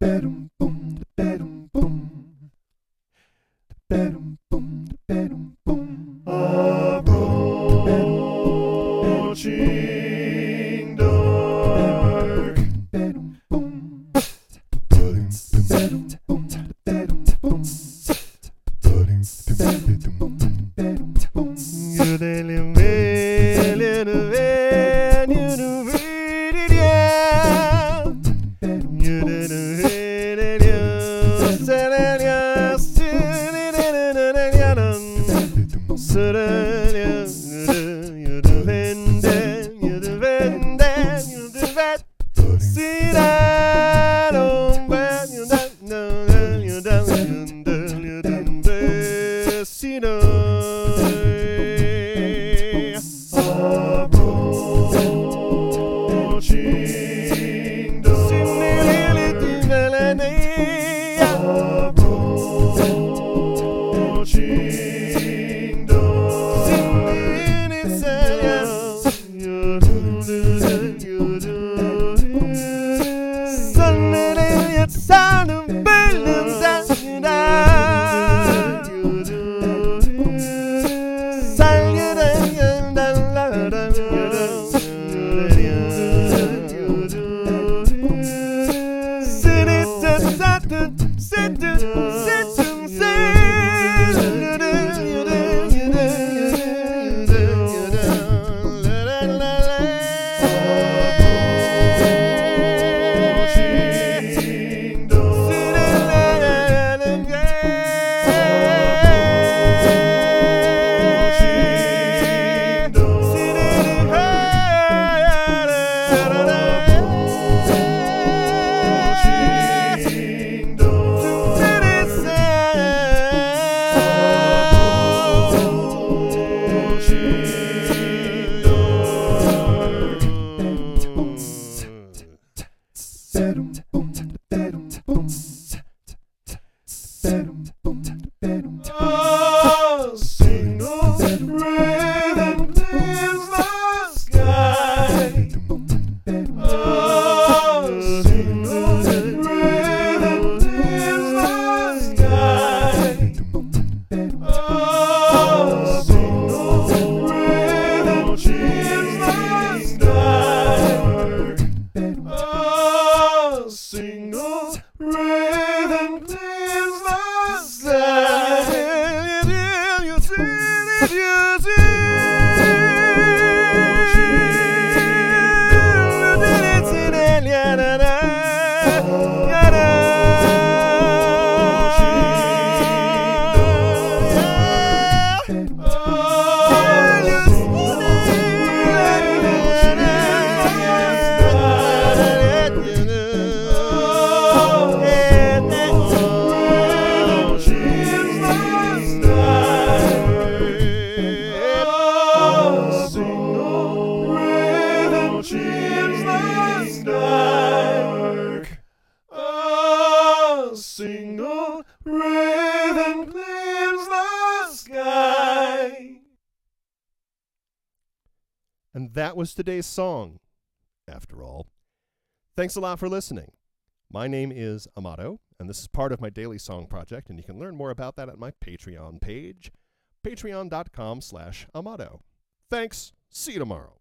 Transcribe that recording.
Bedum boom, bedum. Approaching dark. Approaching Approaching Bedum boom, Single rhythm clears the sky. And that was today's song, after all. Thanks a lot for listening. My name is Amato, and this is part of my daily song project, and you can learn more about that at my Patreon page, patreon.com slash Amato. Thanks. See you tomorrow.